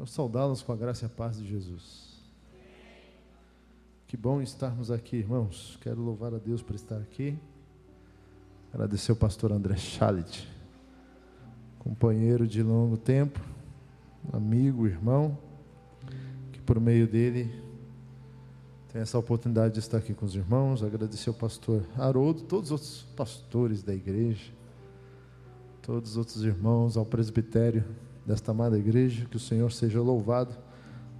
Quero saudá-los com a graça e a paz de Jesus. Que bom estarmos aqui, irmãos. Quero louvar a Deus por estar aqui. Agradecer ao pastor André Chalit, companheiro de longo tempo, amigo, irmão, que por meio dele tem essa oportunidade de estar aqui com os irmãos. Agradecer ao pastor Haroldo, todos os outros pastores da igreja, todos os outros irmãos, ao presbitério desta amada igreja, que o Senhor seja louvado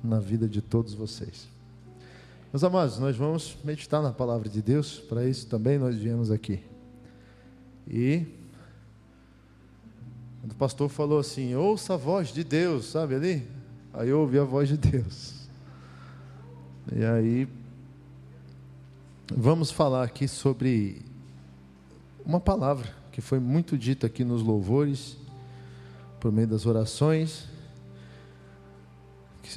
na vida de todos vocês. Meus amados, nós vamos meditar na palavra de Deus, para isso também nós viemos aqui. E o pastor falou assim: ouça a voz de Deus, sabe ali? Aí eu ouvi a voz de Deus. E aí, vamos falar aqui sobre uma palavra que foi muito dita aqui nos louvores por meio das orações.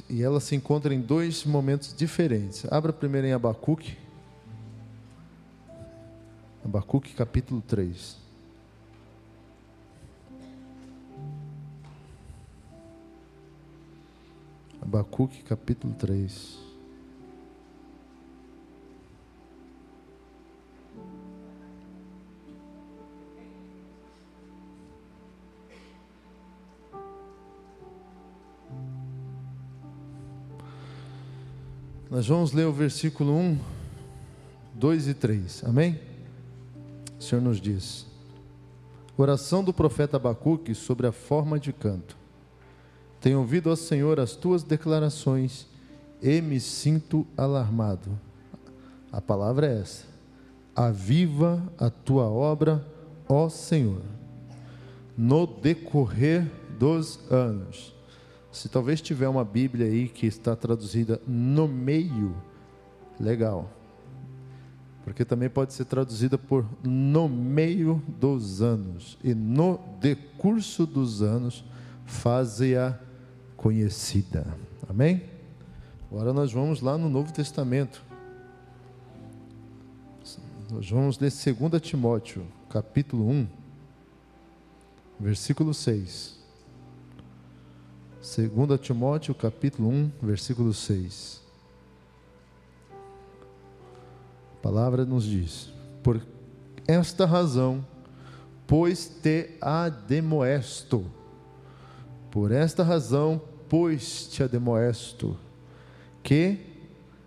E ela se encontra em dois momentos diferentes. Abra primeiro em Abacuque. Abacuque capítulo 3. Abacuque capítulo 3. Nós vamos ler o versículo 1, 2 e 3. Amém? O Senhor nos diz: Oração do profeta Abacuque sobre a forma de canto. Tenho ouvido, ó Senhor, as tuas declarações e me sinto alarmado. A palavra é essa: Aviva a tua obra, ó Senhor, no decorrer dos anos se talvez tiver uma Bíblia aí que está traduzida no meio, legal. Porque também pode ser traduzida por no meio dos anos. E no decurso dos anos, faze-a conhecida. Amém? Agora nós vamos lá no Novo Testamento. Nós vamos ler 2 Timóteo, capítulo 1, versículo 6. 2 Timóteo capítulo 1, versículo 6. A palavra nos diz: Por esta razão, pois te ademoesto. Por esta razão, pois te ademoesto, que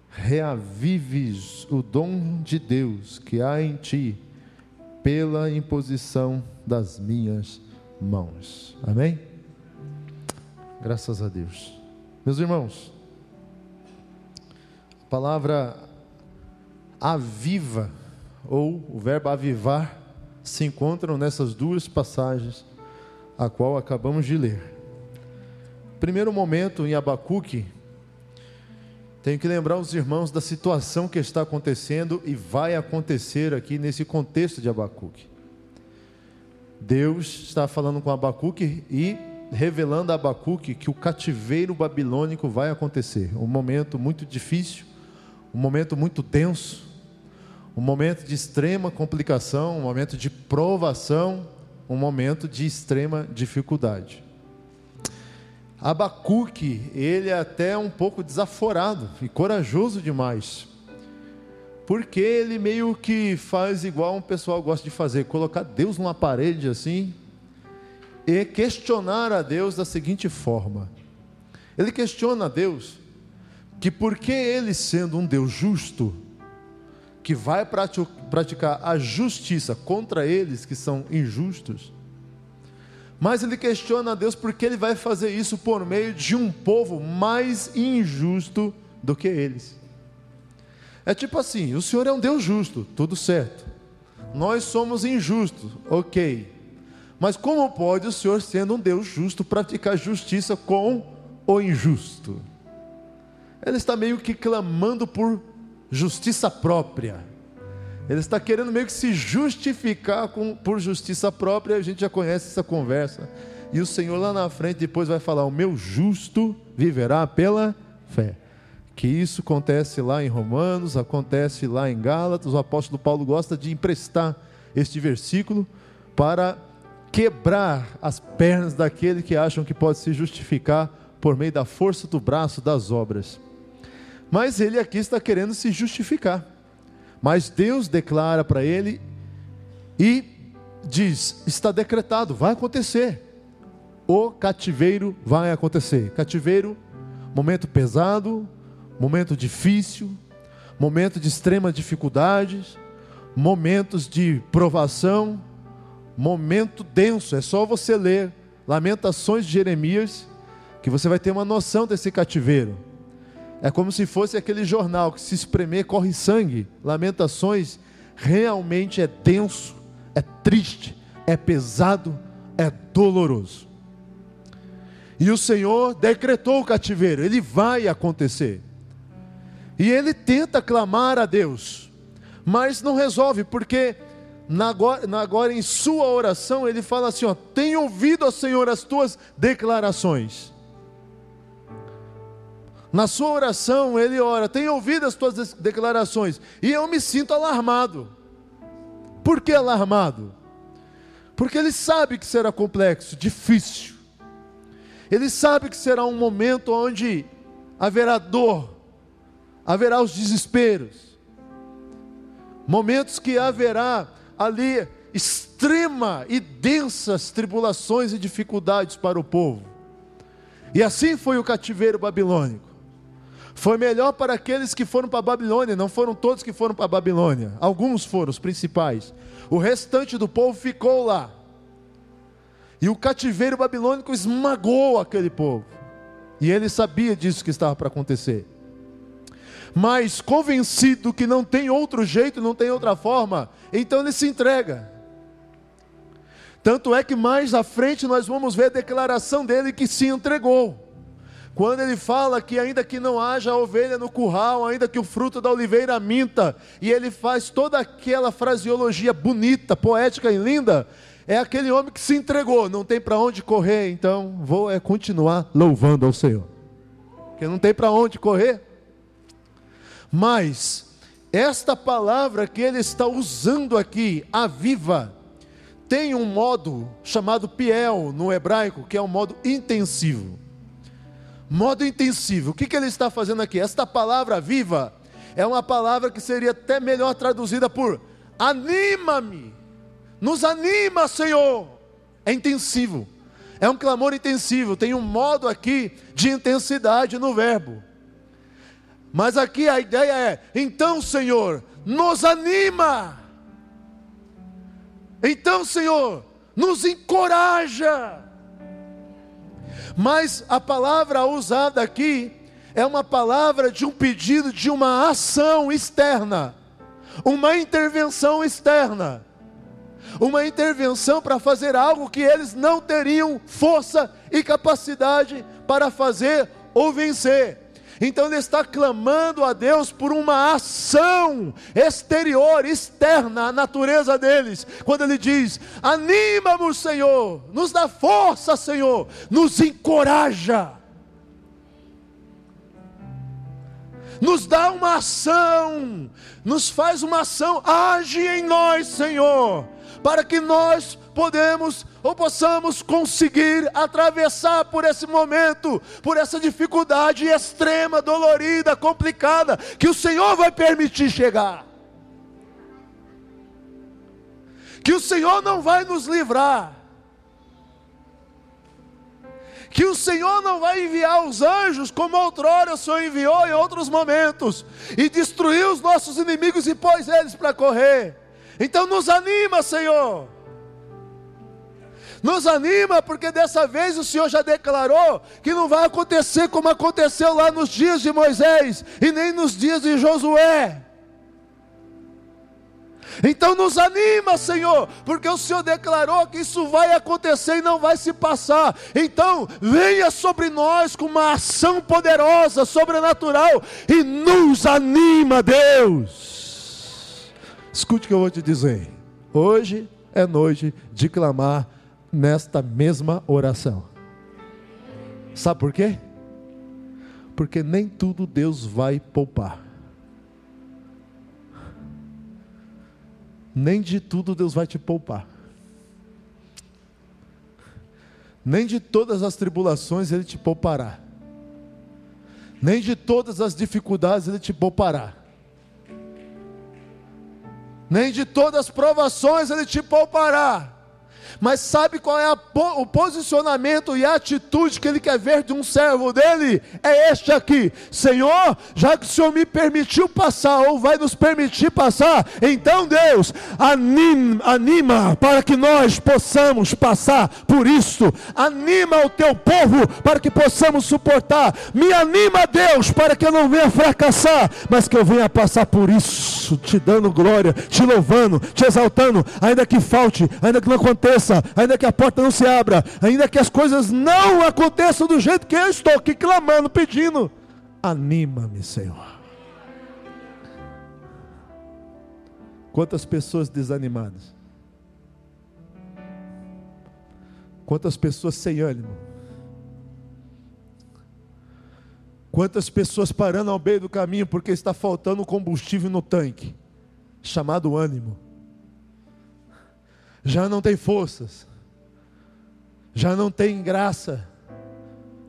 reavives o dom de Deus que há em ti, pela imposição das minhas mãos. Amém? Graças a Deus. Meus irmãos, a palavra aviva, ou o verbo avivar, se encontram nessas duas passagens, a qual acabamos de ler. Primeiro momento em Abacuque, tenho que lembrar os irmãos da situação que está acontecendo e vai acontecer aqui nesse contexto de Abacuque. Deus está falando com Abacuque e revelando a Abacuque que o cativeiro babilônico vai acontecer. Um momento muito difícil, um momento muito tenso, um momento de extrema complicação, um momento de provação, um momento de extrema dificuldade. Abacuque, ele é até um pouco desaforado e corajoso demais, porque ele meio que faz igual um pessoal gosta de fazer, colocar Deus numa parede assim, e questionar a Deus da seguinte forma: ele questiona a Deus que porque ele sendo um Deus justo, que vai praticar a justiça contra eles que são injustos, mas ele questiona a Deus porque ele vai fazer isso por meio de um povo mais injusto do que eles. É tipo assim: o Senhor é um Deus justo, tudo certo. Nós somos injustos, ok. Mas como pode o Senhor, sendo um Deus justo, praticar justiça com o injusto? Ele está meio que clamando por justiça própria. Ele está querendo meio que se justificar com, por justiça própria, a gente já conhece essa conversa. E o Senhor lá na frente depois vai falar: O meu justo viverá pela fé. Que isso acontece lá em Romanos, acontece lá em Gálatas. O apóstolo Paulo gosta de emprestar este versículo para quebrar as pernas daquele que acham que pode se justificar por meio da força do braço das obras. Mas ele aqui está querendo se justificar. Mas Deus declara para ele e diz: está decretado, vai acontecer. O cativeiro vai acontecer. Cativeiro, momento pesado, momento difícil, momento de extrema dificuldade, momentos de provação, momento denso. É só você ler Lamentações de Jeremias que você vai ter uma noção desse cativeiro. É como se fosse aquele jornal que se espremer corre sangue. Lamentações realmente é denso, é triste, é pesado, é doloroso. E o Senhor decretou o cativeiro, ele vai acontecer. E ele tenta clamar a Deus, mas não resolve, porque agora, agora em sua oração ele fala assim: ó, tem ouvido, ó Senhor, as tuas declarações. Na sua oração, ele ora: Tenho ouvido as tuas declarações, e eu me sinto alarmado. Por que alarmado? Porque ele sabe que será complexo, difícil. Ele sabe que será um momento onde haverá dor, haverá os desesperos, momentos que haverá ali extrema e densas tribulações e dificuldades para o povo. E assim foi o cativeiro babilônico. Foi melhor para aqueles que foram para a Babilônia, não foram todos que foram para a Babilônia, alguns foram os principais. O restante do povo ficou lá. E o cativeiro babilônico esmagou aquele povo. E ele sabia disso que estava para acontecer. Mas convencido que não tem outro jeito, não tem outra forma, então ele se entrega. Tanto é que mais à frente nós vamos ver a declaração dele que se entregou. Quando ele fala que ainda que não haja ovelha no curral, ainda que o fruto da oliveira minta, e ele faz toda aquela fraseologia bonita, poética e linda, é aquele homem que se entregou, não tem para onde correr, então vou é continuar louvando ao Senhor. Porque não tem para onde correr. Mas esta palavra que ele está usando aqui, aviva, tem um modo chamado piel no hebraico, que é um modo intensivo. Modo intensivo. O que, que ele está fazendo aqui? Esta palavra viva é uma palavra que seria até melhor traduzida por anima-me. Nos anima, Senhor. É intensivo. É um clamor intensivo. Tem um modo aqui de intensidade no verbo. Mas aqui a ideia é: então, Senhor, nos anima. Então, Senhor, nos encoraja. Mas a palavra usada aqui é uma palavra de um pedido de uma ação externa, uma intervenção externa, uma intervenção para fazer algo que eles não teriam força e capacidade para fazer ou vencer. Então ele está clamando a Deus por uma ação exterior, externa à natureza deles. Quando ele diz: Anima-nos, Senhor, nos dá força, Senhor, nos encoraja. Nos dá uma ação, nos faz uma ação, age em nós, Senhor, para que nós podemos ou possamos conseguir atravessar por esse momento, por essa dificuldade extrema, dolorida, complicada, que o Senhor vai permitir chegar. Que o Senhor não vai nos livrar. Que o Senhor não vai enviar os anjos como outrora o Senhor enviou em outros momentos e destruir os nossos inimigos e pôs eles para correr. Então nos anima, Senhor nos anima, porque dessa vez o Senhor já declarou que não vai acontecer como aconteceu lá nos dias de Moisés e nem nos dias de Josué. Então nos anima, Senhor, porque o Senhor declarou que isso vai acontecer e não vai se passar. Então, venha sobre nós com uma ação poderosa, sobrenatural e nos anima, Deus. Escute o que eu vou te dizer. Hoje é noite de clamar nesta mesma oração. Sabe por quê? Porque nem tudo Deus vai poupar. Nem de tudo Deus vai te poupar. Nem de todas as tribulações Ele te poupará. nem de todas as dificuldades Ele te poupará, nem de todas as provações Ele te poupará mas sabe qual é o posicionamento e a atitude que ele quer ver de um servo dele? É este aqui: Senhor, já que o Senhor me permitiu passar, ou vai nos permitir passar, então Deus, anima, anima para que nós possamos passar por isso, anima o teu povo para que possamos suportar, me anima, Deus, para que eu não venha fracassar, mas que eu venha passar por isso, te dando glória, te louvando, te exaltando, ainda que falte, ainda que não aconteça aconteça, ainda que a porta não se abra, ainda que as coisas não aconteçam do jeito que eu estou aqui clamando, pedindo, anima-me, Senhor. Quantas pessoas desanimadas? Quantas pessoas sem ânimo? Quantas pessoas parando ao meio do caminho porque está faltando combustível no tanque, chamado ânimo? Já não tem forças, já não tem graça,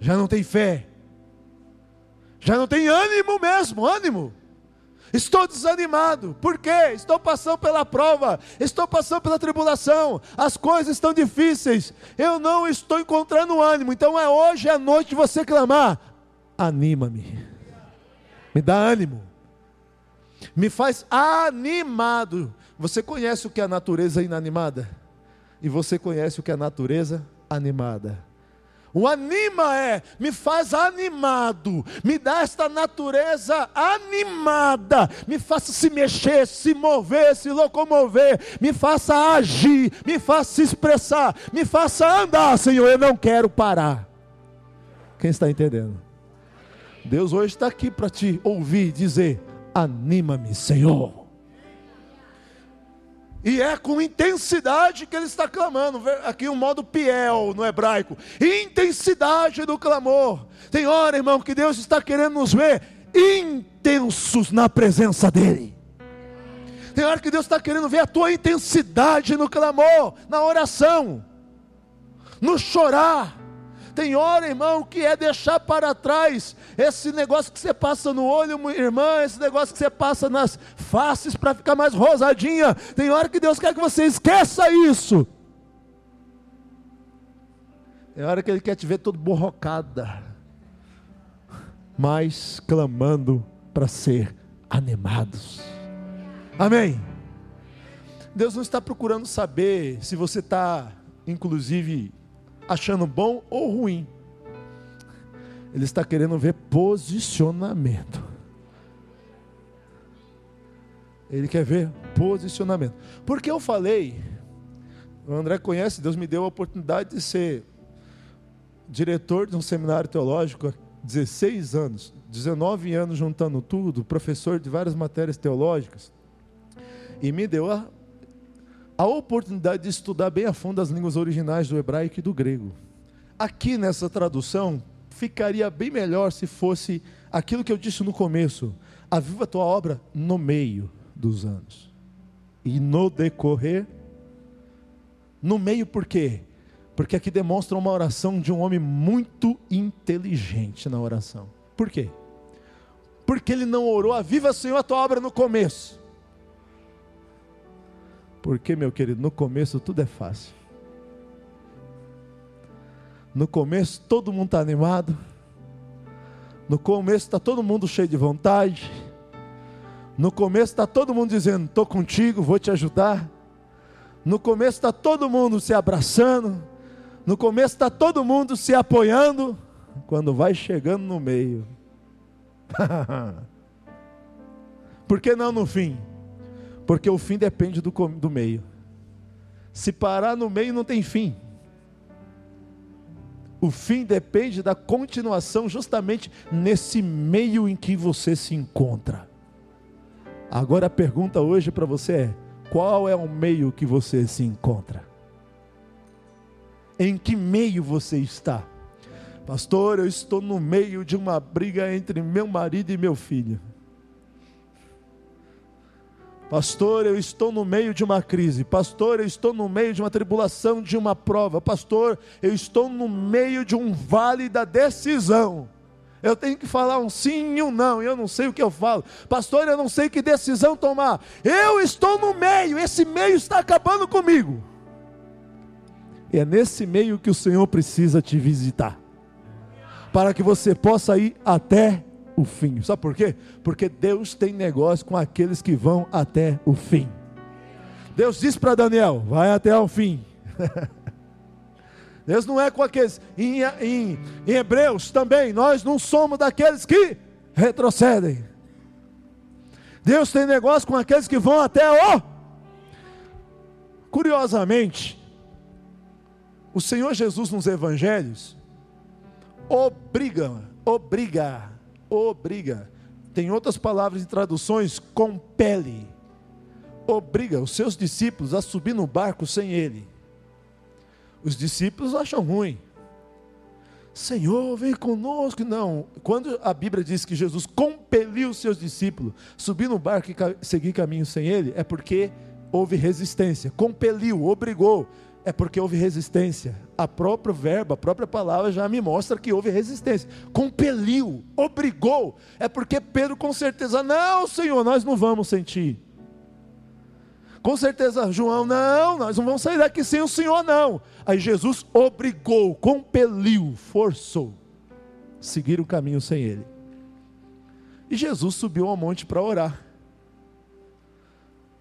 já não tem fé, já não tem ânimo mesmo, ânimo. Estou desanimado, por quê? Estou passando pela prova, estou passando pela tribulação, as coisas estão difíceis, eu não estou encontrando ânimo, então é hoje a noite de você clamar: anima-me, me dá ânimo, me faz animado. Você conhece o que é a natureza inanimada? E você conhece o que é a natureza animada. O anima é, me faz animado, me dá esta natureza animada, me faça se mexer, se mover, se locomover, me faça agir, me faça se expressar, me faça andar, Senhor, eu não quero parar. Quem está entendendo? Deus hoje está aqui para te ouvir dizer: anima-me, Senhor. E é com intensidade que ele está clamando. Aqui um modo piel no hebraico. Intensidade do clamor. Tem hora, irmão, que Deus está querendo nos ver intensos na presença dEle. Tem hora que Deus está querendo ver a tua intensidade no clamor, na oração, no chorar tem hora, irmão, que é deixar para trás esse negócio que você passa no olho, irmã, esse negócio que você passa nas faces para ficar mais rosadinha. Tem hora que Deus quer que você esqueça isso. É hora que Ele quer te ver todo borrocada, mas clamando para ser animados. Amém. Deus não está procurando saber se você está, inclusive, achando bom ou ruim. Ele está querendo ver posicionamento. Ele quer ver posicionamento. Porque eu falei, o André conhece, Deus me deu a oportunidade de ser diretor de um seminário teológico há 16 anos, 19 anos juntando tudo, professor de várias matérias teológicas. E me deu a a oportunidade de estudar bem a fundo as línguas originais do hebraico e do grego. Aqui nessa tradução, ficaria bem melhor se fosse aquilo que eu disse no começo: aviva a tua obra no meio dos anos. E no decorrer, no meio por quê? Porque aqui demonstra uma oração de um homem muito inteligente na oração. Por quê? Porque ele não orou, aviva, Senhor, a tua obra no começo. Porque, meu querido, no começo tudo é fácil. No começo todo mundo está animado. No começo está todo mundo cheio de vontade. No começo está todo mundo dizendo: Estou contigo, vou te ajudar. No começo está todo mundo se abraçando. No começo está todo mundo se apoiando. Quando vai chegando no meio. Por que não no fim? Porque o fim depende do, do meio. Se parar no meio, não tem fim. O fim depende da continuação, justamente nesse meio em que você se encontra. Agora a pergunta hoje para você é: qual é o meio que você se encontra? Em que meio você está? Pastor, eu estou no meio de uma briga entre meu marido e meu filho. Pastor, eu estou no meio de uma crise. Pastor, eu estou no meio de uma tribulação, de uma prova. Pastor, eu estou no meio de um vale da decisão. Eu tenho que falar um sim e um não, eu não sei o que eu falo. Pastor, eu não sei que decisão tomar. Eu estou no meio, esse meio está acabando comigo. E é nesse meio que o Senhor precisa te visitar. Para que você possa ir até o fim. Sabe por quê? Porque Deus tem negócio com aqueles que vão até o fim. Deus disse para Daniel: vai até o fim. Deus não é com aqueles. Em, em, em Hebreus também, nós não somos daqueles que retrocedem. Deus tem negócio com aqueles que vão até o. Curiosamente, o Senhor Jesus nos evangelhos obriga, obriga, obriga. Tem outras palavras e traduções, compele. Obriga os seus discípulos a subir no barco sem ele. Os discípulos acham ruim. Senhor, vem conosco. Não, quando a Bíblia diz que Jesus compeliu os seus discípulos a subir no barco e seguir caminho sem ele, é porque houve resistência. Compeliu, obrigou, é porque houve resistência. A própria verba, a própria palavra já me mostra que houve resistência. Compeliu, obrigou, é porque Pedro com certeza, não, Senhor, nós não vamos sentir. Com certeza, João, não, nós não vamos sair daqui sem o Senhor, não. Aí Jesus obrigou, compeliu, forçou, seguir o caminho sem ele. E Jesus subiu ao monte para orar.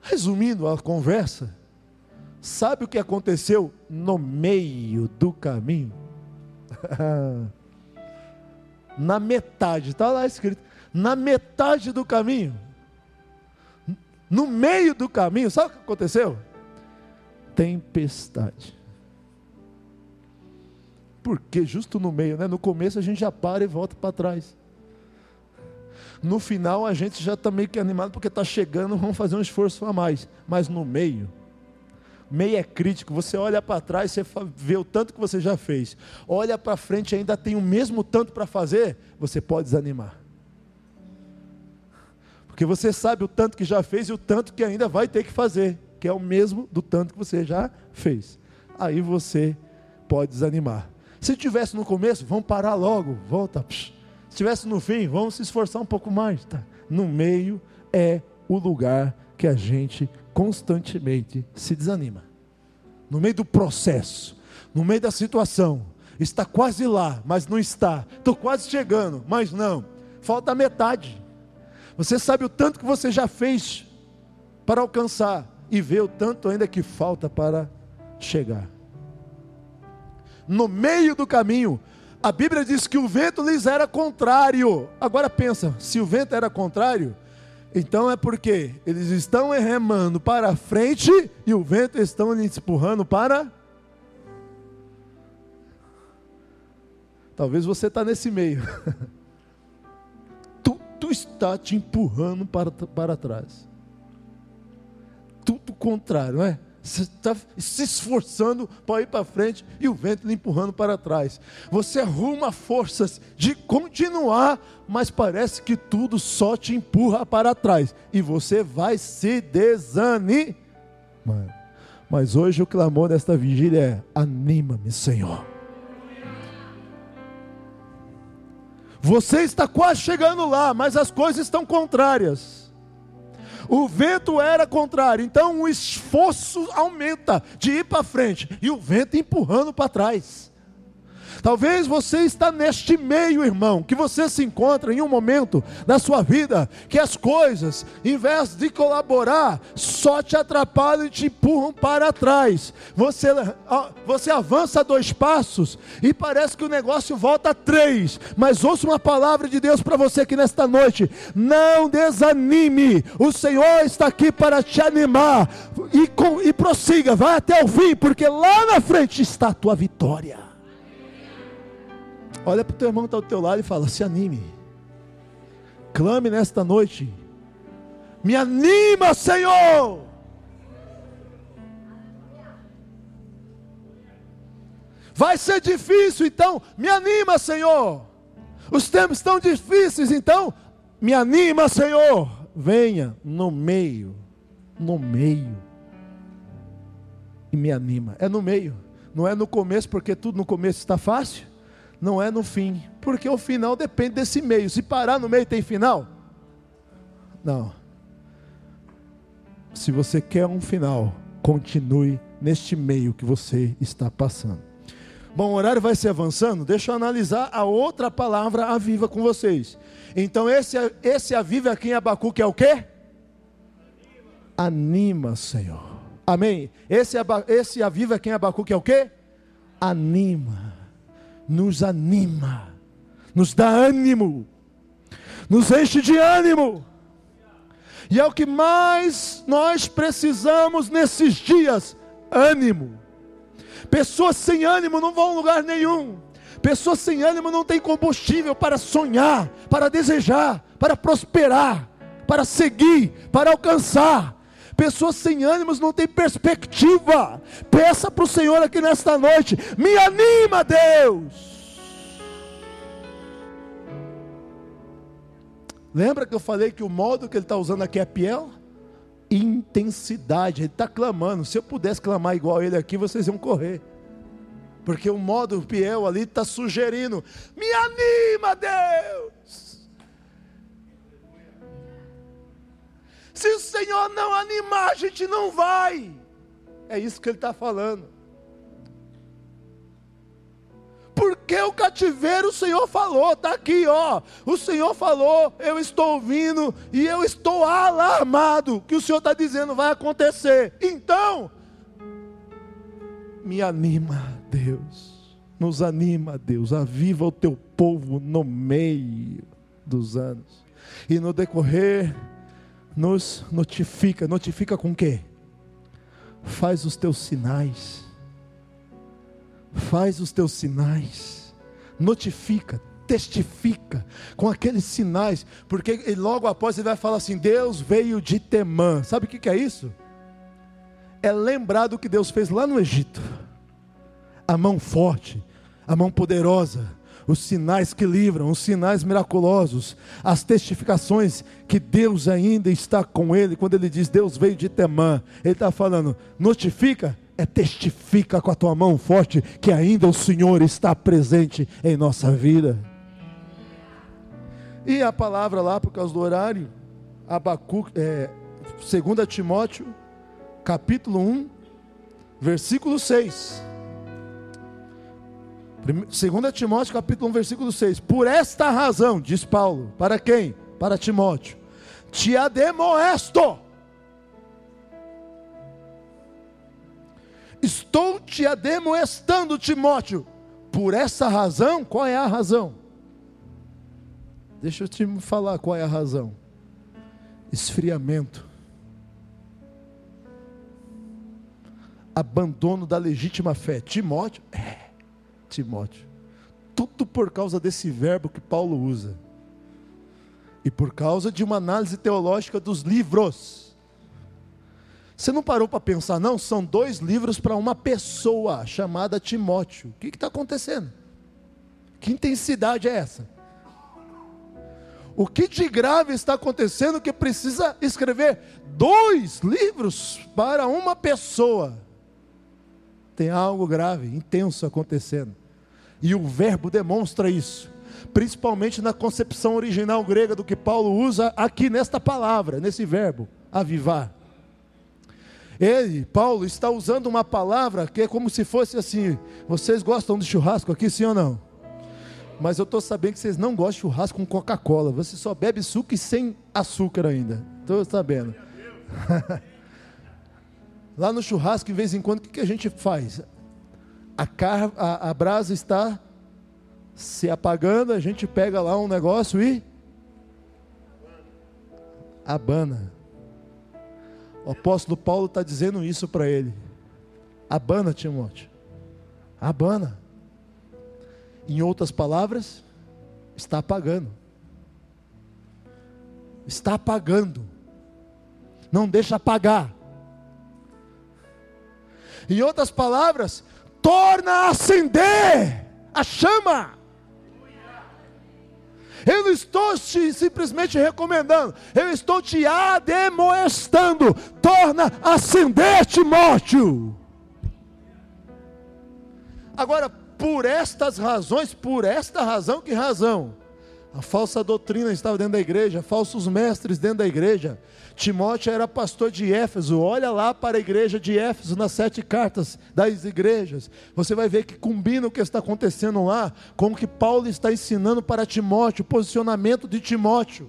Resumindo a conversa, sabe o que aconteceu no meio do caminho? na metade, está lá escrito, na metade do caminho, no meio do caminho, sabe o que aconteceu? Tempestade. Porque justo no meio, né? No começo a gente já para e volta para trás. No final a gente já está meio que animado porque está chegando, vamos fazer um esforço a mais. Mas no meio, meio é crítico. Você olha para trás, você vê o tanto que você já fez. Olha para frente, ainda tem o mesmo tanto para fazer, você pode desanimar. Porque você sabe o tanto que já fez e o tanto que ainda vai ter que fazer, que é o mesmo do tanto que você já fez. Aí você pode desanimar. Se tivesse no começo, vamos parar logo, volta. Se tivesse no fim, vamos se esforçar um pouco mais. Tá? No meio é o lugar que a gente constantemente se desanima. No meio do processo, no meio da situação, está quase lá, mas não está. Estou quase chegando, mas não. Falta metade. Você sabe o tanto que você já fez para alcançar e vê o tanto ainda que falta para chegar. No meio do caminho, a Bíblia diz que o vento lhes era contrário. Agora pensa, se o vento era contrário, então é porque eles estão remando para frente e o vento estão lhes empurrando para. Talvez você está nesse meio. tudo está te empurrando para, para trás. Tudo contrário, não é? Você está se esforçando para ir para frente e o vento lhe empurrando para trás. Você arruma forças de continuar, mas parece que tudo só te empurra para trás. E você vai se desanimar. Mas hoje o clamor desta vigília é: anima-me, Senhor. Você está quase chegando lá, mas as coisas estão contrárias. O vento era contrário, então o esforço aumenta de ir para frente e o vento empurrando para trás. Talvez você está neste meio, irmão, que você se encontra em um momento da sua vida que as coisas, em vez de colaborar, só te atrapalham e te empurram para trás. Você, você avança dois passos e parece que o negócio volta três. Mas ouça uma palavra de Deus para você aqui nesta noite: não desanime, o Senhor está aqui para te animar e, com, e prossiga, vai até o fim, porque lá na frente está a tua vitória. Olha para o teu irmão que está ao teu lado e fala: se anime. Clame nesta noite. Me anima, Senhor. Vai ser difícil, então me anima, Senhor. Os tempos estão difíceis, então me anima, Senhor. Venha no meio, no meio. E me anima. É no meio, não é no começo, porque tudo no começo está fácil. Não é no fim, porque o final depende desse meio. Se parar no meio tem final? Não. Se você quer um final, continue neste meio que você está passando. Bom, o horário vai se avançando, deixa eu analisar a outra palavra aviva com vocês. Então, esse, esse aviva aqui em Abacuque é o quê? Anima, Senhor. Amém? Esse, esse aviva aqui em Abacuque é o quê? Anima, nos anima, nos dá ânimo, nos enche de ânimo. E é o que mais nós precisamos nesses dias: ânimo. Pessoas sem ânimo não vão a lugar nenhum. Pessoas sem ânimo não têm combustível para sonhar, para desejar, para prosperar, para seguir, para alcançar. Pessoas sem ânimos não têm perspectiva. Peça para o Senhor aqui nesta noite: me anima, Deus. Lembra que eu falei que o modo que ele está usando aqui é piel? Intensidade, ele está clamando. Se eu pudesse clamar igual ele aqui, vocês iam correr. Porque o modo piel ali está sugerindo: me anima, Deus. Se o Senhor não animar, a gente não vai. É isso que ele está falando. Porque o cativeiro o Senhor falou, está aqui, ó. O Senhor falou, eu estou ouvindo e eu estou alarmado que o Senhor está dizendo vai acontecer. Então, me anima, Deus. Nos anima, Deus. Aviva o teu povo no meio dos anos. E no decorrer, nos notifica. Notifica com quê? Faz os teus sinais faz os teus sinais, notifica, testifica com aqueles sinais, porque logo após ele vai falar assim: Deus veio de Temã. Sabe o que é isso? É lembrar do que Deus fez lá no Egito, a mão forte, a mão poderosa, os sinais que livram, os sinais miraculosos, as testificações que Deus ainda está com ele, quando ele diz Deus veio de Temã, ele está falando, notifica é testifica com a tua mão forte que ainda o Senhor está presente em nossa vida. E a palavra lá, por causa do horário, Abacu, é, 2 Timóteo, capítulo 1, versículo 6. 2 Timóteo, capítulo 1, versículo 6. Por esta razão, diz Paulo, para quem? Para Timóteo. Te ademoesto Estou te ademoestando, Timóteo. Por essa razão, qual é a razão? Deixa eu te falar qual é a razão. Esfriamento. Abandono da legítima fé. Timóteo, é, Timóteo. Tudo por causa desse verbo que Paulo usa. E por causa de uma análise teológica dos livros. Você não parou para pensar, não? São dois livros para uma pessoa chamada Timóteo. O que está acontecendo? Que intensidade é essa? O que de grave está acontecendo que precisa escrever dois livros para uma pessoa? Tem algo grave, intenso acontecendo. E o verbo demonstra isso, principalmente na concepção original grega do que Paulo usa aqui nesta palavra, nesse verbo, avivar. Ele, Paulo, está usando uma palavra que é como se fosse assim: vocês gostam de churrasco aqui, sim ou não? Mas eu estou sabendo que vocês não gostam de churrasco com Coca-Cola. Você só bebe suco e sem açúcar ainda. Estou sabendo. Lá no churrasco, de vez em quando, o que, que a gente faz? A, car a, a brasa está se apagando, a gente pega lá um negócio e abana. O apóstolo Paulo está dizendo isso para ele. Abana, Timóteo. Abana. Em outras palavras, está apagando. Está apagando. Não deixa apagar. Em outras palavras, torna a acender a chama. Eu não estou te simplesmente recomendando, eu estou te ademoestando. Torna a acender, Timóteo. Agora, por estas razões, por esta razão, que razão? A falsa doutrina estava dentro da igreja, falsos mestres dentro da igreja. Timóteo era pastor de Éfeso. Olha lá para a igreja de Éfeso nas sete cartas das igrejas. Você vai ver que combina o que está acontecendo lá com o que Paulo está ensinando para Timóteo, o posicionamento de Timóteo.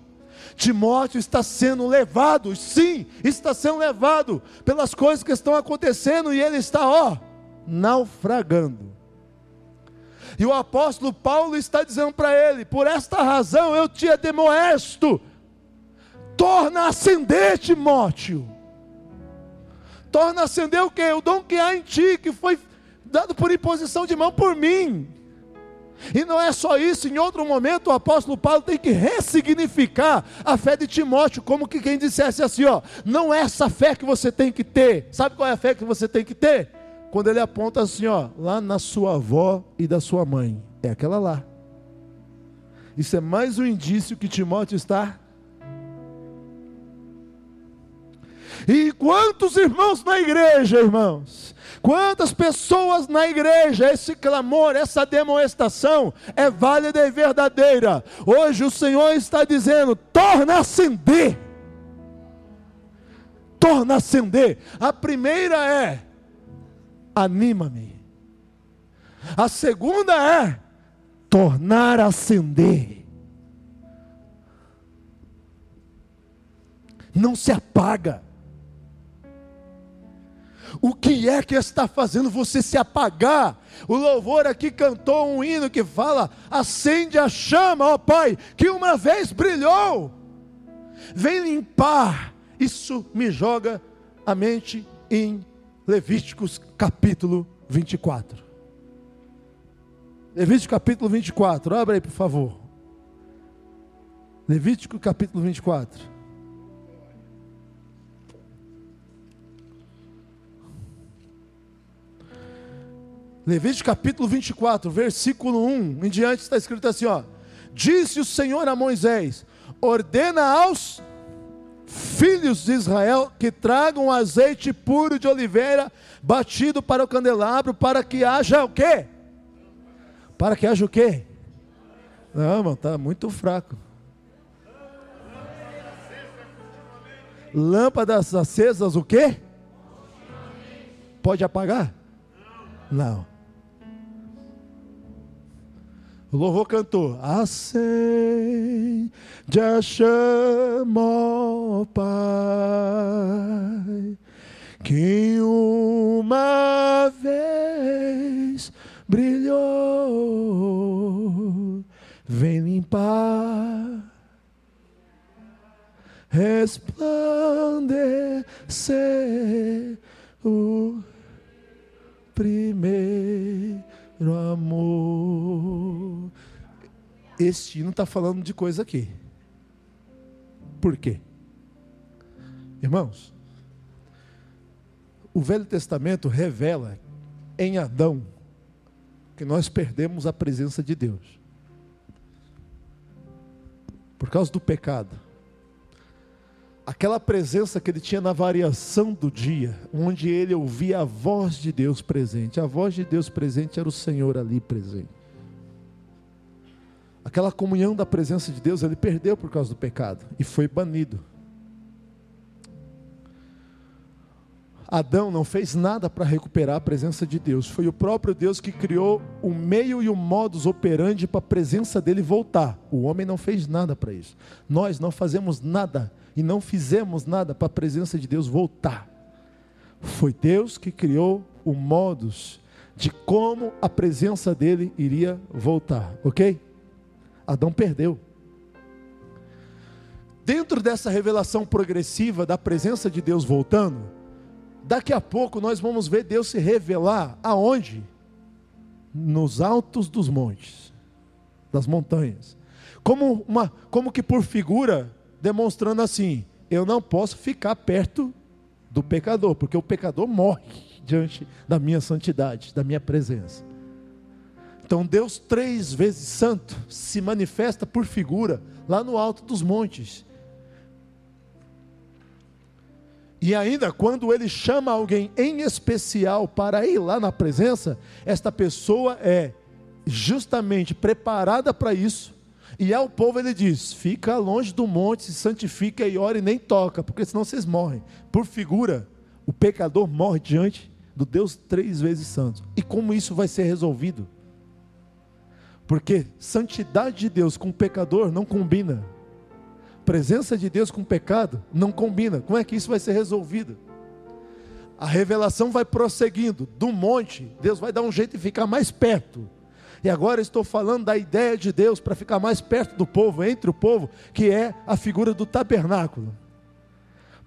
Timóteo está sendo levado, sim, está sendo levado pelas coisas que estão acontecendo e ele está, ó, naufragando. E o apóstolo Paulo está dizendo para ele: por esta razão eu te demoesto, torna acender, Timóteo. Torna a acender o que? O dom que há em ti, que foi dado por imposição de mão por mim. E não é só isso, em outro momento o apóstolo Paulo tem que ressignificar a fé de Timóteo, como que quem dissesse assim, ó, não é essa fé que você tem que ter. Sabe qual é a fé que você tem que ter? Quando ele aponta assim, ó, lá na sua avó e da sua mãe, é aquela lá. Isso é mais um indício que Timóteo está E quantos irmãos na igreja, irmãos, Quantas pessoas na igreja, esse clamor, essa demonstração é válida e verdadeira. Hoje o Senhor está dizendo: torna acender. Torna a acender. A primeira é: anima-me. A segunda é: tornar a acender. Não se apaga. O que é que está fazendo você se apagar? O louvor aqui cantou um hino que fala: acende a chama, ó Pai, que uma vez brilhou. Vem limpar. Isso me joga a mente em Levíticos capítulo 24. Levítico capítulo 24, abre aí por favor. Levítico capítulo 24. Levítico capítulo 24, versículo 1 em diante está escrito assim: ó, Disse o Senhor a Moisés: Ordena aos filhos de Israel que tragam azeite puro de oliveira batido para o candelabro, para que haja o quê? Para que haja o quê? Não, mano, tá muito fraco. Lâmpadas acesas, o quê? Pode apagar? Não. O louvor cantou: Acende a chama, ó Pai, que uma vez brilhou, vem limpar, resplandecer o primeiro amor. Este hino está falando de coisa aqui. Por quê? Irmãos, o Velho Testamento revela em Adão que nós perdemos a presença de Deus. Por causa do pecado aquela presença que ele tinha na variação do dia, onde ele ouvia a voz de Deus presente. A voz de Deus presente era o Senhor ali presente. Aquela comunhão da presença de Deus ele perdeu por causa do pecado e foi banido. Adão não fez nada para recuperar a presença de Deus. Foi o próprio Deus que criou o meio e o modus operandi para a presença dele voltar. O homem não fez nada para isso. Nós não fazemos nada e não fizemos nada para a presença de Deus voltar. Foi Deus que criou o modus de como a presença dele iria voltar, ok? Adão perdeu. Dentro dessa revelação progressiva da presença de Deus voltando, daqui a pouco nós vamos ver Deus se revelar aonde? Nos altos dos montes, das montanhas. Como, uma, como que por figura demonstrando assim: eu não posso ficar perto do pecador, porque o pecador morre diante da minha santidade, da minha presença. Então Deus, três vezes santo, se manifesta por figura lá no alto dos montes. E ainda quando ele chama alguém em especial para ir lá na presença, esta pessoa é justamente preparada para isso. E ao povo ele diz: fica longe do monte, se santifica e ora e nem toca, porque senão vocês morrem. Por figura, o pecador morre diante do Deus três vezes santo. E como isso vai ser resolvido? Porque santidade de Deus com pecador não combina. Presença de Deus com pecado não combina. Como é que isso vai ser resolvido? A revelação vai prosseguindo. Do monte, Deus vai dar um jeito de ficar mais perto. E agora estou falando da ideia de Deus para ficar mais perto do povo, entre o povo, que é a figura do tabernáculo.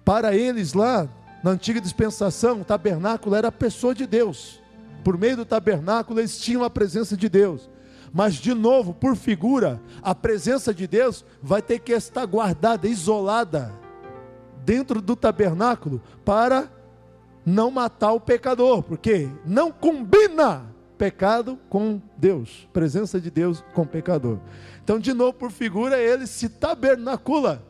Para eles lá, na antiga dispensação, o tabernáculo era a pessoa de Deus. Por meio do tabernáculo, eles tinham a presença de Deus. Mas, de novo, por figura, a presença de Deus vai ter que estar guardada, isolada, dentro do tabernáculo, para não matar o pecador, porque não combina pecado com Deus, presença de Deus com pecador. Então, de novo, por figura, ele se tabernacula,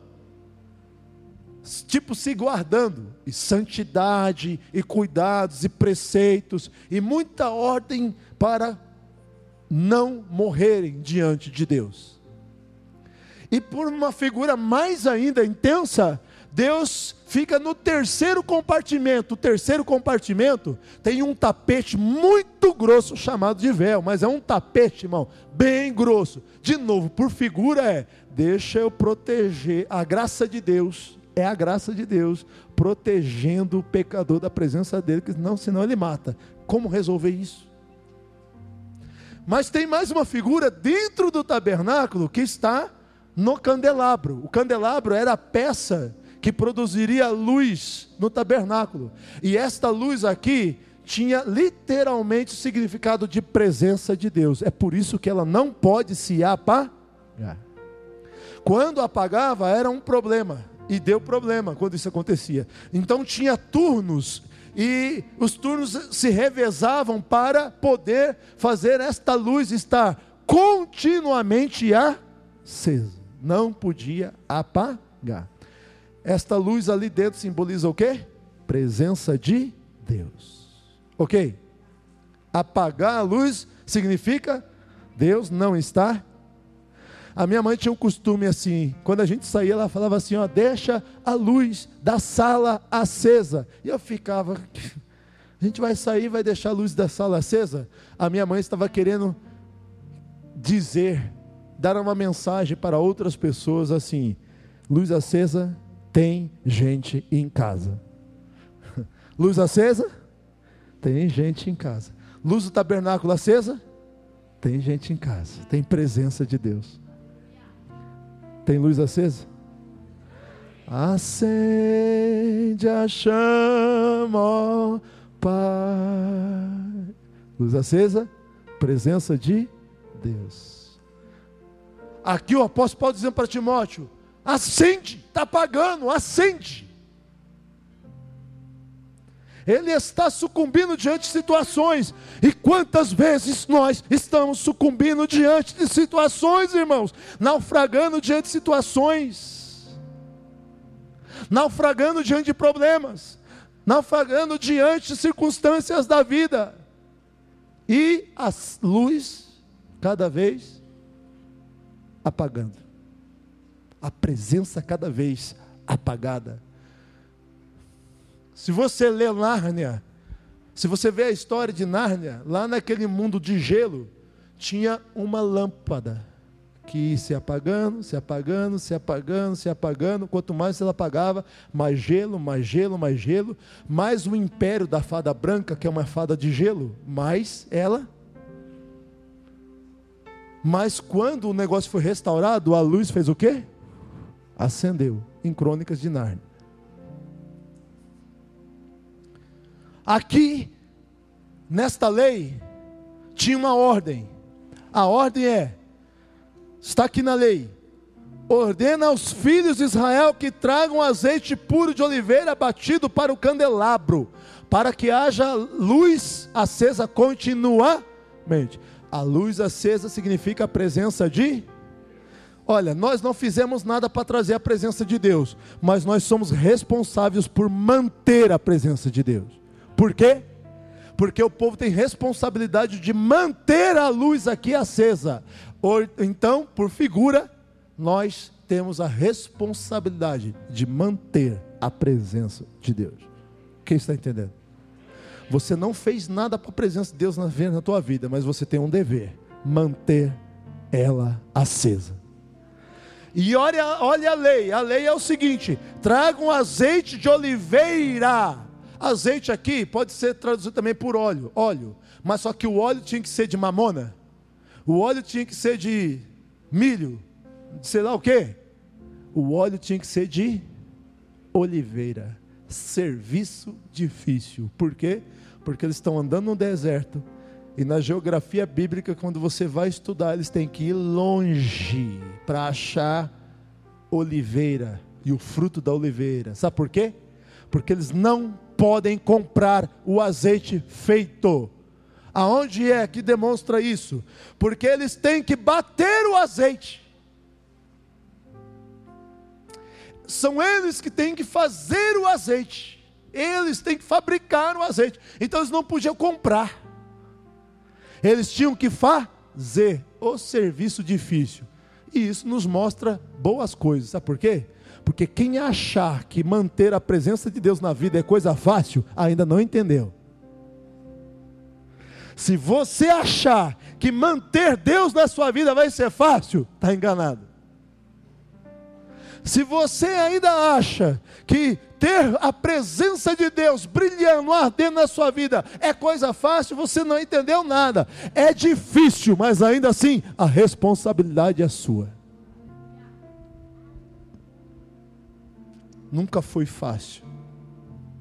tipo se guardando, e santidade, e cuidados, e preceitos, e muita ordem para não morrerem diante de Deus. E por uma figura mais ainda intensa, Deus fica no terceiro compartimento. O terceiro compartimento tem um tapete muito grosso chamado de véu, mas é um tapete, irmão, bem grosso. De novo, por figura é: deixa eu proteger a graça de Deus. É a graça de Deus protegendo o pecador da presença dele, que não, senão ele mata. Como resolver isso? Mas tem mais uma figura dentro do tabernáculo que está no candelabro. O candelabro era a peça que produziria luz no tabernáculo. E esta luz aqui tinha literalmente o significado de presença de Deus. É por isso que ela não pode se apagar. Quando apagava era um problema. E deu problema quando isso acontecia. Então tinha turnos e os turnos se revezavam para poder fazer esta luz estar continuamente acesa. Não podia apagar. Esta luz ali dentro simboliza o quê? Presença de Deus. Ok? Apagar a luz significa Deus não está a minha mãe tinha um costume assim, quando a gente saía, ela falava assim: ó, deixa a luz da sala acesa. E eu ficava, a gente vai sair, vai deixar a luz da sala acesa? A minha mãe estava querendo dizer, dar uma mensagem para outras pessoas assim: luz acesa, tem gente em casa. Luz acesa, tem gente em casa. Luz do tabernáculo acesa, tem gente em casa, tem presença de Deus. Tem luz acesa? Acende a chama, ó Pai. Luz acesa, presença de Deus. Aqui o apóstolo Paulo dizendo para Timóteo: acende, está apagando, acende. Ele está sucumbindo diante de situações. E quantas vezes nós estamos sucumbindo diante de situações, irmãos? Naufragando diante de situações. Naufragando diante de problemas. Naufragando diante de circunstâncias da vida. E a luz cada vez apagando. A presença cada vez apagada. Se você lê Nárnia, se você vê a história de Nárnia, lá naquele mundo de gelo, tinha uma lâmpada que ia se apagando, se apagando, se apagando, se apagando. Quanto mais ela apagava, mais gelo, mais gelo, mais gelo. Mais o império da fada branca, que é uma fada de gelo, mais ela. Mas quando o negócio foi restaurado, a luz fez o quê? Acendeu, em Crônicas de Nárnia. Aqui, nesta lei, tinha uma ordem. A ordem é: está aqui na lei. Ordena aos filhos de Israel que tragam azeite puro de oliveira batido para o candelabro, para que haja luz acesa continuamente. A luz acesa significa a presença de Olha, nós não fizemos nada para trazer a presença de Deus, mas nós somos responsáveis por manter a presença de Deus. Por quê? Porque o povo tem responsabilidade de manter a luz aqui acesa. Então, por figura, nós temos a responsabilidade de manter a presença de Deus. Quem está entendendo? Você não fez nada para a presença de Deus na, na tua vida, mas você tem um dever: manter ela acesa. E olha, olha a lei: a lei é o seguinte: tragam azeite de oliveira. Azeite aqui pode ser traduzido também por óleo, óleo. Mas só que o óleo tinha que ser de mamona, o óleo tinha que ser de milho, de sei lá o que. O óleo tinha que ser de oliveira. Serviço difícil. Por quê? Porque eles estão andando no deserto. E na geografia bíblica, quando você vai estudar, eles têm que ir longe para achar oliveira e o fruto da oliveira. Sabe por quê? Porque eles não podem comprar o azeite feito. Aonde é que demonstra isso? Porque eles têm que bater o azeite. São eles que têm que fazer o azeite. Eles têm que fabricar o azeite. Então eles não podiam comprar. Eles tinham que fazer o serviço difícil. E isso nos mostra boas coisas. Sabe por quê? Porque quem achar que manter a presença de Deus na vida é coisa fácil, ainda não entendeu. Se você achar que manter Deus na sua vida vai ser fácil, está enganado. Se você ainda acha que ter a presença de Deus brilhando, ardendo na sua vida é coisa fácil, você não entendeu nada. É difícil, mas ainda assim a responsabilidade é sua. Nunca foi fácil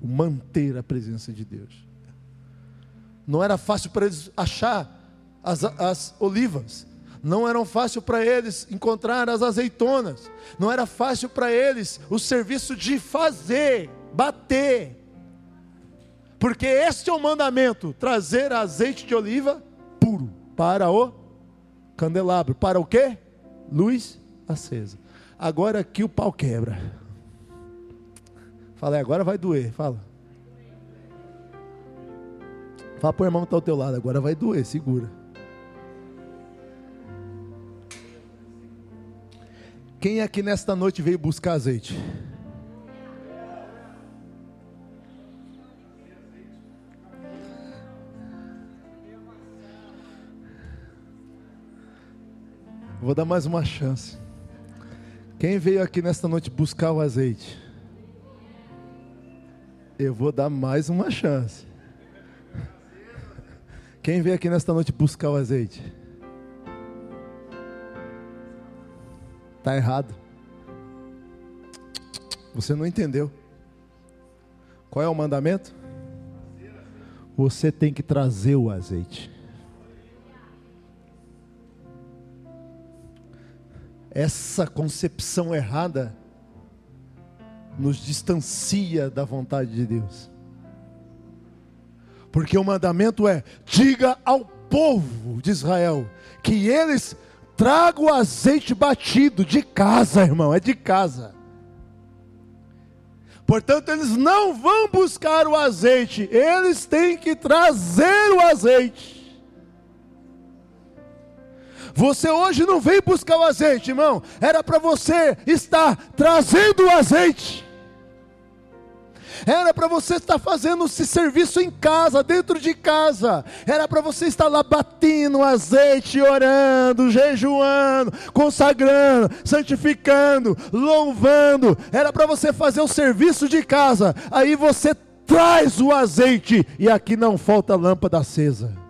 manter a presença de Deus. Não era fácil para eles achar as, as olivas não era fácil para eles encontrar as azeitonas, não era fácil para eles o serviço de fazer, bater, porque este é o mandamento: trazer azeite de oliva puro para o candelabro, para o que? Luz acesa. Agora aqui o pau quebra. Fala, agora vai doer. Fala. Fala para o irmão que está ao teu lado, agora vai doer, segura. Quem aqui nesta noite veio buscar azeite? Vou dar mais uma chance. Quem veio aqui nesta noite buscar o azeite? Eu vou dar mais uma chance. Quem veio aqui nesta noite buscar o azeite? Está errado. Você não entendeu. Qual é o mandamento? Você tem que trazer o azeite. Essa concepção errada nos distancia da vontade de Deus. Porque o mandamento é: diga ao povo de Israel que eles Traga o azeite batido de casa, irmão, é de casa. Portanto, eles não vão buscar o azeite, eles têm que trazer o azeite. Você hoje não veio buscar o azeite, irmão, era para você estar trazendo o azeite. Era para você estar fazendo esse serviço em casa, dentro de casa. Era para você estar lá batendo azeite, orando, jejuando, consagrando, santificando, louvando. Era para você fazer o serviço de casa. Aí você traz o azeite e aqui não falta lâmpada acesa.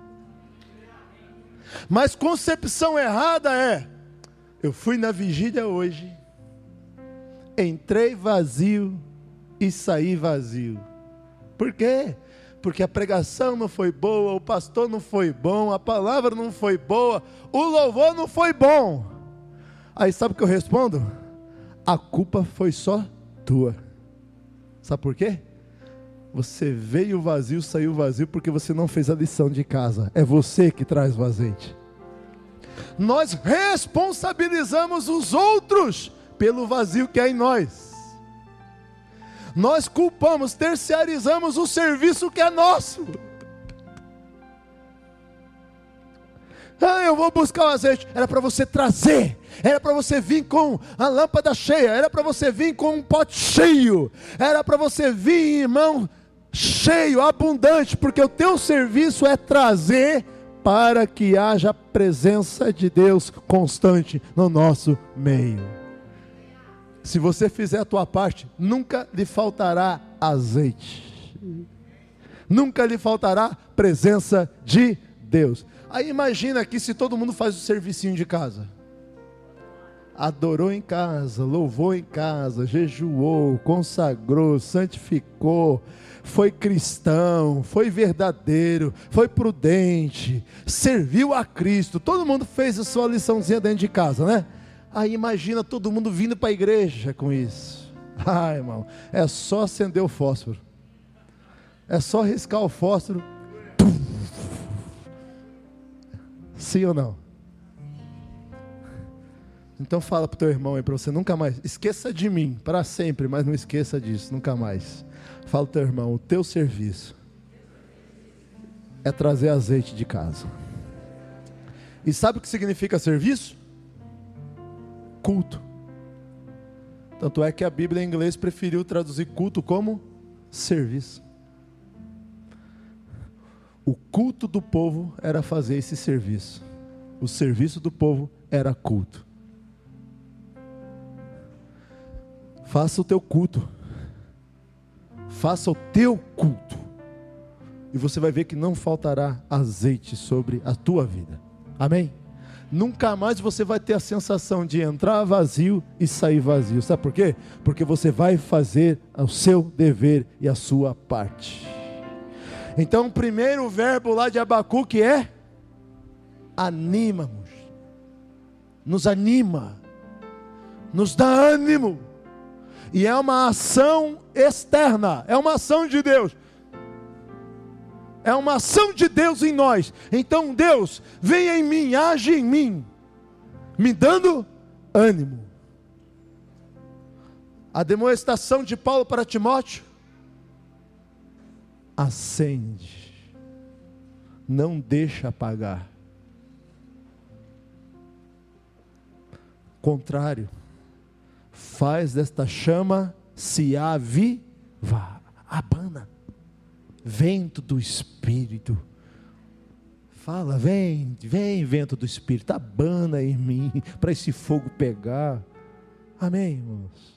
Mas concepção errada é: eu fui na vigília hoje, entrei vazio e sair vazio. Por quê? Porque a pregação não foi boa, o pastor não foi bom, a palavra não foi boa, o louvor não foi bom. Aí sabe o que eu respondo? A culpa foi só tua. Sabe por quê? Você veio vazio, saiu vazio porque você não fez a lição de casa. É você que traz o azeite. Nós responsabilizamos os outros pelo vazio que há em nós nós culpamos, terciarizamos o serviço que é nosso. Ah, eu vou buscar o azeite. Era para você trazer. Era para você vir com a lâmpada cheia. Era para você vir com um pote cheio. Era para você vir, irmão, cheio, abundante, porque o teu serviço é trazer para que haja presença de Deus constante no nosso meio. Se você fizer a tua parte, nunca lhe faltará azeite. Nunca lhe faltará presença de Deus. Aí imagina aqui se todo mundo faz o servicinho de casa. Adorou em casa, louvou em casa, jejuou, consagrou, santificou, foi cristão, foi verdadeiro, foi prudente, serviu a Cristo. Todo mundo fez a sua liçãozinha dentro de casa, né? Aí imagina todo mundo vindo para a igreja com isso. Ai, irmão, é só acender o fósforo. É só riscar o fósforo. Sim ou não? Então fala para o teu irmão aí para você nunca mais. Esqueça de mim para sempre, mas não esqueça disso, nunca mais. Fala teu irmão, o teu serviço é trazer azeite de casa. E sabe o que significa serviço? Culto. Tanto é que a Bíblia em inglês preferiu traduzir culto como serviço. O culto do povo era fazer esse serviço. O serviço do povo era culto. Faça o teu culto. Faça o teu culto. E você vai ver que não faltará azeite sobre a tua vida. Amém? Nunca mais você vai ter a sensação de entrar vazio e sair vazio. Sabe por quê? Porque você vai fazer o seu dever e a sua parte. Então, o primeiro verbo lá de Abacuque é anima-nos. Nos anima. Nos dá ânimo. E é uma ação externa, é uma ação de Deus. É uma ação de Deus em nós. Então, Deus, venha em mim, age em mim, me dando ânimo. A demonstração de Paulo para Timóteo acende, não deixa apagar. Contrário, faz desta chama se avivar, abana, vento do Espírito. Fala, vem, vem, vento do Espírito, abana em mim, para esse fogo pegar. Amém, irmãos?